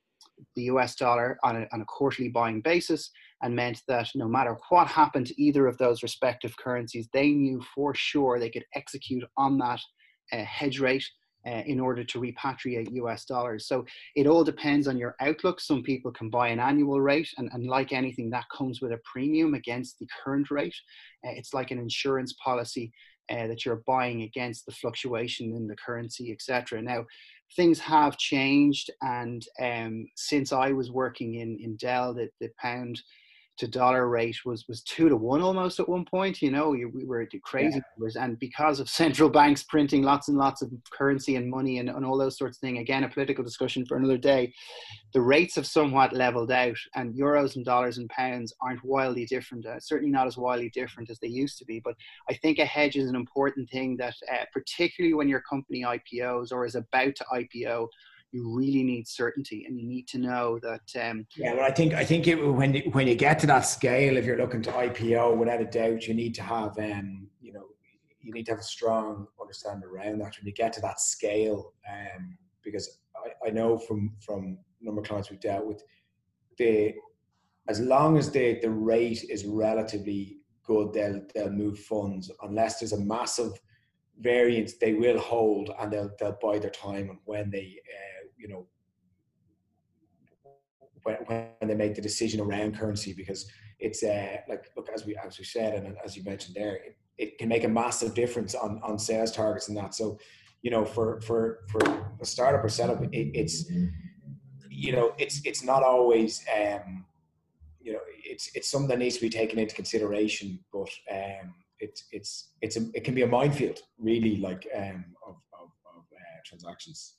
S2: the US dollar on a, on a quarterly buying basis and meant that no matter what happened to either of those respective currencies, they knew for sure they could execute on that uh, hedge rate uh, in order to repatriate US dollars. So it all depends on your outlook. Some people can buy an annual rate, and, and like anything, that comes with a premium against the current rate. Uh, it's like an insurance policy uh, that you're buying against the fluctuation in the currency, etc. Now, things have changed, and um, since I was working in in Dell, the, the pound to dollar rate was was two to one almost at one point. You know, we were at crazy yeah. numbers, and because of central banks printing lots and lots of currency and money and, and all those sorts of things, again, a political discussion for another day. The rates have somewhat leveled out, and euros and dollars and pounds aren't wildly different. Uh, certainly not as wildly different as they used to be. But I think a hedge is an important thing that, uh, particularly when your company IPOs or is about to IPO you really need certainty and you need to know that um,
S3: yeah well i think i think it, when when you get to that scale if you're looking to ipo without a doubt you need to have um, you know you need to have a strong understanding around that. When you get to that scale um, because I, I know from from number of clients we've dealt with the as long as the the rate is relatively good they'll they'll move funds. Unless there's a massive variance they will hold and they'll they'll buy their time and when they uh, you know when, when they make the decision around currency because it's uh, like look as we as we said and as you mentioned there it, it can make a massive difference on on sales targets and that. So you know for for for a startup or setup it, it's you know it's it's not always um you know it's it's something that needs to be taken into consideration but um it's it's it's a, it can be a minefield really like um of of, of uh, transactions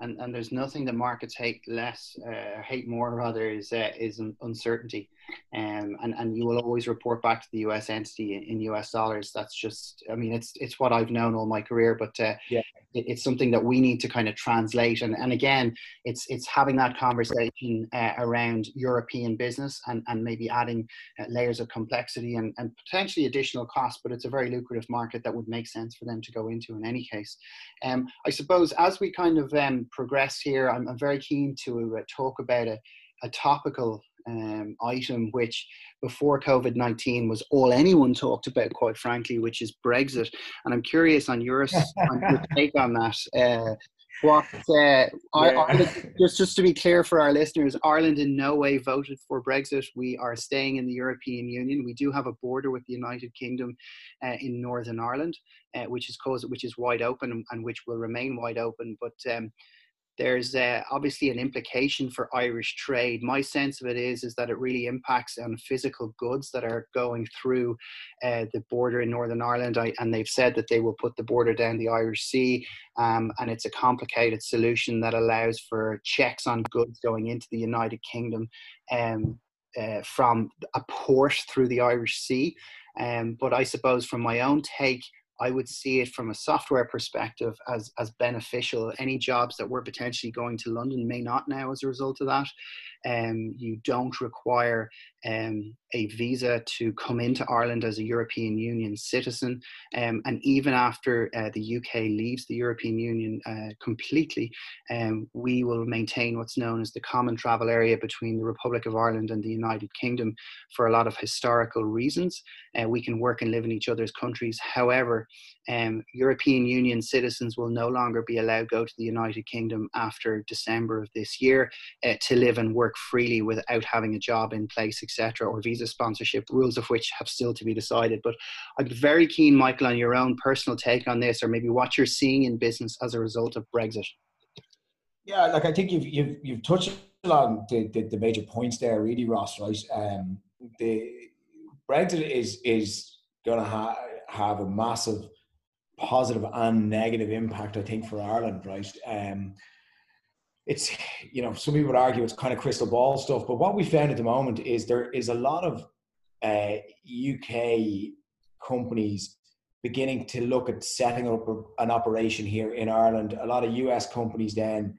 S2: and, and there's nothing that markets hate less, uh, hate more rather, is uh, is uncertainty, um, and and you will always report back to the U.S. entity in, in U.S. dollars. That's just, I mean, it's it's what I've known all my career, but uh, yeah it's something that we need to kind of translate. And, and again, it's it's having that conversation uh, around European business and, and maybe adding uh, layers of complexity and, and potentially additional cost, but it's a very lucrative market that would make sense for them to go into in any case. Um, I suppose as we kind of um, progress here, I'm, I'm very keen to uh, talk about a, a topical um, item, which before COVID 19 was all anyone talked about, quite frankly, which is Brexit. And I'm curious on your, on your take on that. Uh, what uh, Ireland, just just to be clear for our listeners, Ireland in no way voted for Brexit. We are staying in the European Union. We do have a border with the United Kingdom uh, in Northern Ireland, uh, which is caused which is wide open and, and, which will remain wide open. But um, there's uh, obviously an implication for Irish trade. My sense of it is is that it really impacts on physical goods that are going through uh, the border in Northern Ireland, I, and they've said that they will put the border down the Irish Sea, um, and it's a complicated solution that allows for checks on goods going into the United Kingdom um, uh, from a port through the Irish Sea. Um, but I suppose from my own take, I would see it from a software perspective as, as beneficial. Any jobs that were potentially going to London may not now as a result of that. Um, you don't require um, a visa to come into Ireland as a European Union citizen. Um, and even after uh, the UK leaves the European Union uh, completely, um, we will maintain what's known as the common travel area between the Republic of Ireland and the United Kingdom for a lot of historical reasons. Uh, we can work and live in each other's countries. However, um, European Union citizens will no longer be allowed to go to the United Kingdom after December of this year uh, to live and work freely without having a job in place, etc., or visa sponsorship, rules of which have still to be decided. But I'm very keen, Michael, on your own personal take on this, or maybe what you're seeing in business as a result of Brexit.
S3: Yeah, like I think you've you've, you've touched on the, the, the major points there, really, Ross. Right, um, the Brexit is is going to ha- have a massive positive and negative impact, I think, for Ireland, right? Um, it's, you know, some people would argue it's kind of crystal ball stuff, but what we found at the moment is there is a lot of uh, UK companies beginning to look at setting up an operation here in Ireland. A lot of US companies then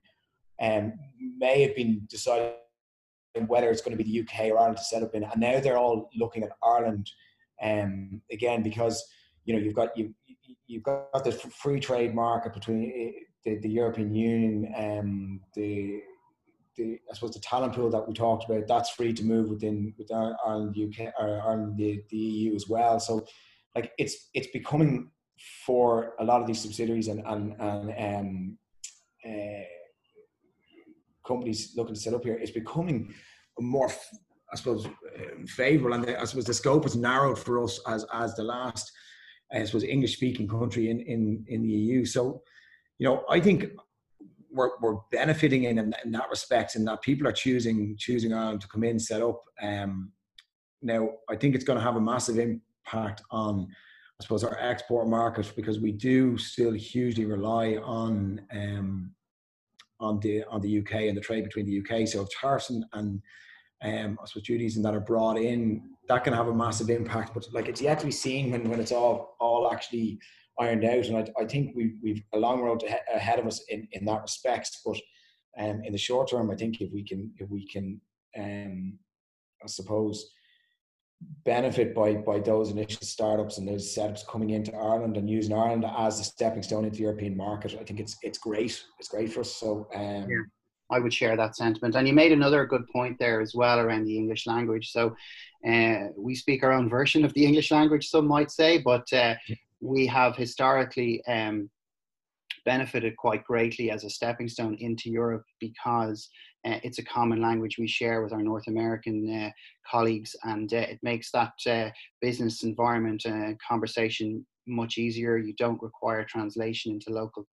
S3: um, may have been deciding whether it's going to be the UK or Ireland to set up in, and now they're all looking at Ireland um, again because you know you've got you you've got the free trade market between the, the European Union and the the I suppose the talent pool that we talked about that's free to move within within Ireland, UK, or Ireland, the, the EU as well. So, like it's it's becoming for a lot of these subsidiaries and and and um, uh, companies looking to set up here, it's becoming more, I suppose, favourable. And the, I suppose the scope is narrowed for us as as the last I suppose English speaking country in, in, in the EU. So, you know, I think we're, we're benefiting in, in, that respect and that people are choosing choosing Ireland to come in, set up. Um, now, I think it's going to have a massive impact on, I suppose, our export market because we do still hugely rely on um, on the on the UK and the trade between the UK. So if tariffs and, and um, I suppose duties and that are brought in, that can have a massive impact. But like it's yet to be seen when, when it's all all actually ironed out. And I, I think we, we've a long road ahead of us in, in that respect. But um, in the short term, I think if we can if we can, um, I suppose, benefit by by those initial startups and those setups coming into Ireland and using Ireland as a stepping stone into the European market, I think it's it's great. It's great for us. So um,
S2: yeah. I would share that sentiment. And you made another good point there as well around the English language. So uh, we speak our own version of the English language, some might say, but uh, we have historically um, benefited quite greatly as a stepping stone into Europe because uh, it's a common language we share with our North American uh, colleagues, and uh, it makes that uh, business environment and conversation much easier. You don't require translation into local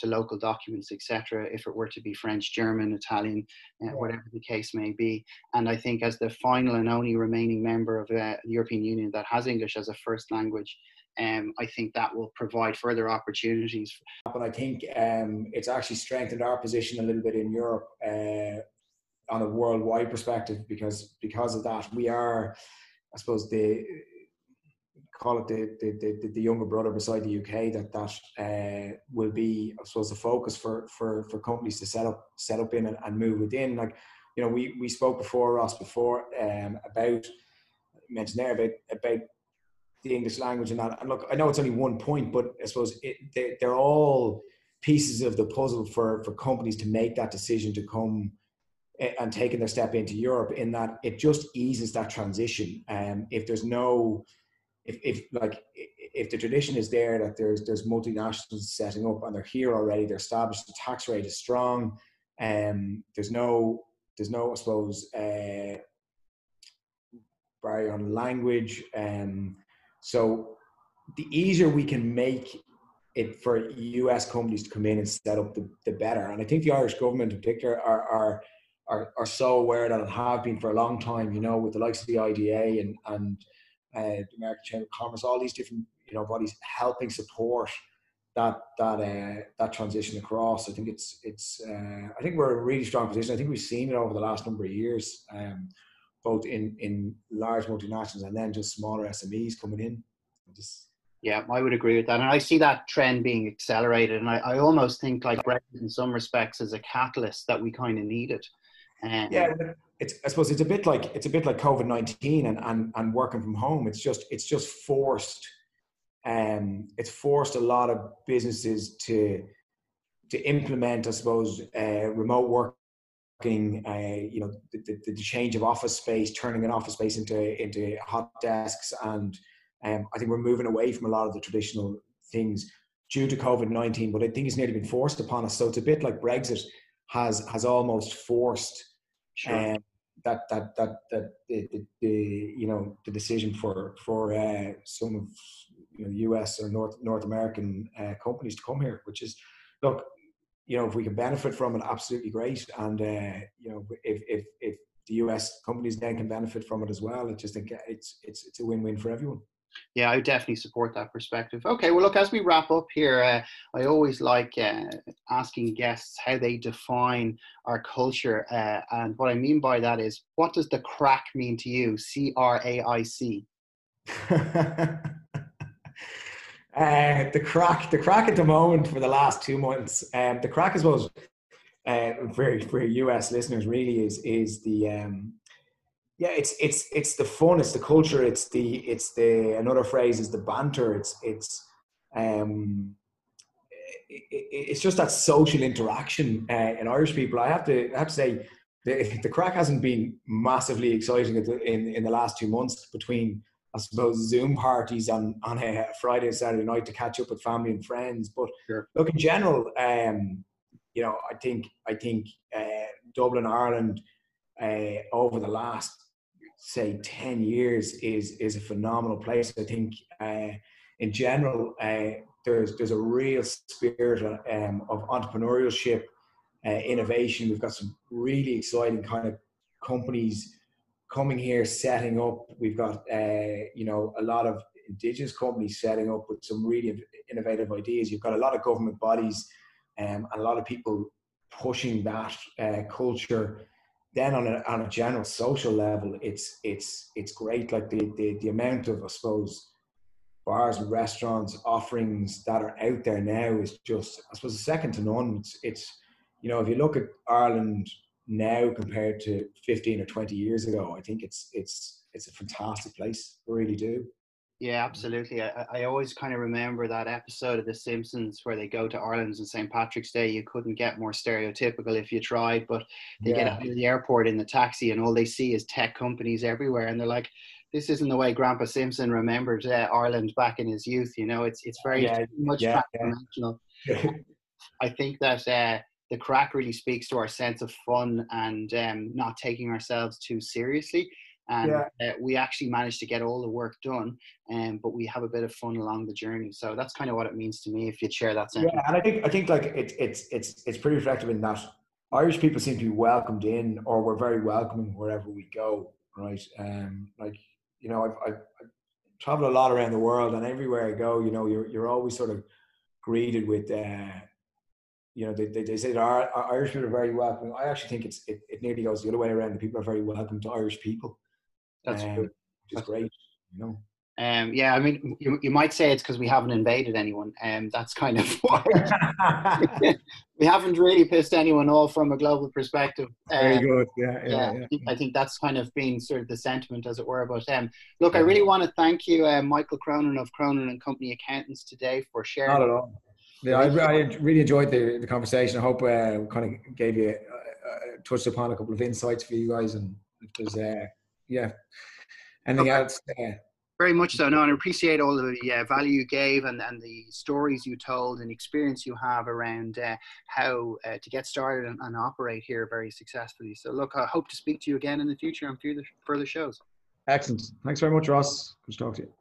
S2: to local documents, etc., if it were to be French, German, Italian, uh, whatever the case may be. And I think as the final and only remaining member of uh, the European Union that has English as a first language, um, I think that will provide further opportunities.
S3: But I think um, it's actually strengthened our position a little bit in Europe uh, on a worldwide perspective because because of that we are, I suppose the call it the, the, the, the, younger brother beside the UK that that uh, will be I suppose the focus for for for companies to set up set up in and, and move within like you know we we spoke before Ross before um, about mentioned there about about the English language and that. And look I know it's only one point but I suppose it, they, they're all pieces of the puzzle for for companies to make that decision to come eh, and taking their step into Europe in that it just eases that transition. Um, if there's no if, if like if the tradition is there that there's there's multinationals setting up and they're here already, they're established, the tax rate is strong, and um, there's no there's no I suppose uh, barrier on language, and um, so the easier we can make it for US companies to come in and set up, the, the better. And I think the Irish government in particular are, are are are so aware that it have been for a long time. You know, with the likes of the IDA and and uh, the American Chamber of Commerce, all these different you know bodies helping support that that uh, that transition across. I think it's it's uh, I think we're in a really strong position. I think we've seen it over the last number of years, um, both in in large multinationals and then just smaller SMEs coming in. Just
S2: yeah, I would agree with that, and I see that trend being accelerated. And I, I almost think like Brexit, in some respects, is a catalyst that we kind of needed.
S3: Um, yeah, it's I suppose it's a bit like it's a bit like COVID nineteen and, and and working from home. It's just it's just forced. Um, it's forced a lot of businesses to to implement, I suppose, uh, remote working. Uh, you know, the, the, the, change of office space, turning an office space into into hot desks, and um, I think we're moving away from a lot of the traditional things due to COVID nineteen. But I think it's nearly been forced upon us. So it's a bit like Brexit has has almost forced sure. um, that that that that the, the, you know the decision for for uh, some of you know U.S. or North North American uh, companies to come here, which is look, you know, if we can benefit from it, absolutely great. And uh, you know, if if if the U.S. companies then can benefit from it as well, I just think it's it's it's a win-win for everyone.
S2: Yeah, I definitely support that perspective. Okay, well, look, as we wrap up here, uh, I always like uh, asking guests how they define our culture. Uh, and what I mean by that is, what does the craic mean to you? C R A I C.
S3: Uh, the craic, the craic at the moment for the last two months. Um, the craic, I suppose, uh, for for US listeners, really is is the um, yeah, it's it's it's the fun, it's the culture, it's the it's the another phrase is the banter. It's it's um, it, it's just that social interaction uh, in Irish people. I have to I have to say the the craic hasn't been massively exciting in in the last two months between I suppose Zoom parties on on a Friday and Saturday night to catch up with family and friends. But sure. look, in general, um, you know, I think I think uh, Dublin, Ireland, uh, over the last say 10 years is is a phenomenal place i think uh, in general uh, there's there's a real spirit um, of entrepreneurship uh, innovation we've got some really exciting kind of companies coming here setting up we've got uh, you know a lot of indigenous companies setting up with some really innovative ideas you've got a lot of government bodies um, and a lot of people pushing that uh, culture then on a, on a general social level, it's it's it's great. Like the, the the amount of I suppose bars and restaurants offerings that are out there now is just I suppose second to none. It's it's you know if you look at Ireland now compared to 15 or 20 years ago, I think it's it's it's a fantastic place. I really do.
S2: Yeah, absolutely. I, I always kind of remember that episode of The Simpsons where they go to Ireland on St. Patrick's Day. You couldn't get more stereotypical if you tried, but they yeah. get out of the airport in the taxi and all they see is tech companies everywhere. And they're like, this isn't the way Grandpa Simpson remembered uh, Ireland back in his youth. You know, it's it's very yeah, much yeah, transformational. I think that uh, the craic really speaks to our sense of fun and um, not taking ourselves too seriously and yeah. uh, we actually managed to get all the work done um, but we have a bit of fun along the journey so that's kind of what it means to me if you'd share that
S3: sentiment. yeah and i think i think like it, it's it's it's pretty reflective in that irish people seem to be welcomed in or we're very welcoming wherever we go right um like you know i've, I've, I've traveled a lot around the world and everywhere i go you know you're, you're always sort of greeted with uh you know, they, they, they say that our, our Irish people are very welcoming. I actually think it's it, it nearly goes the other way around. The people are very welcome to Irish people.
S2: That's um, good.
S3: Which is great, you know.
S2: Um, yeah, I mean, you, you might say it's because we haven't invaded anyone, and um, that's kind of why we haven't really pissed anyone off from a global perspective.
S3: Um, Very good. Yeah, yeah,
S2: yeah, yeah, I think that's kind of been sort of the sentiment, as it were. But um, look, I really want to thank you, uh, Michael Cronin of Cronin and Company Accountants, today for sharing.
S3: Not at all. Yeah, I, I really enjoyed the, the conversation. I hope uh, kind of gave you uh, uh, touched upon a couple of insights for you guys, and it was uh, yeah. Anything okay. else? Uh,
S2: very much so. No, and I appreciate all the uh, value you gave and, and the stories you told and experience you have around uh, how uh, to get started and, and, operate here very successfully. So, look, I hope to speak to you again in the future on further, further shows.
S3: Excellent. Thanks very much, Ross. Good to talk to you.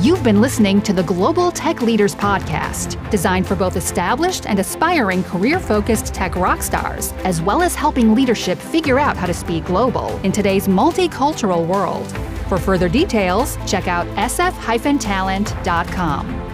S1: You've been listening to the Global Tech Leaders Podcast, designed for both established and aspiring career focused tech rock stars, as well as helping leadership figure out how to speak global in today's multicultural world. For further details, check out sf-talent.com.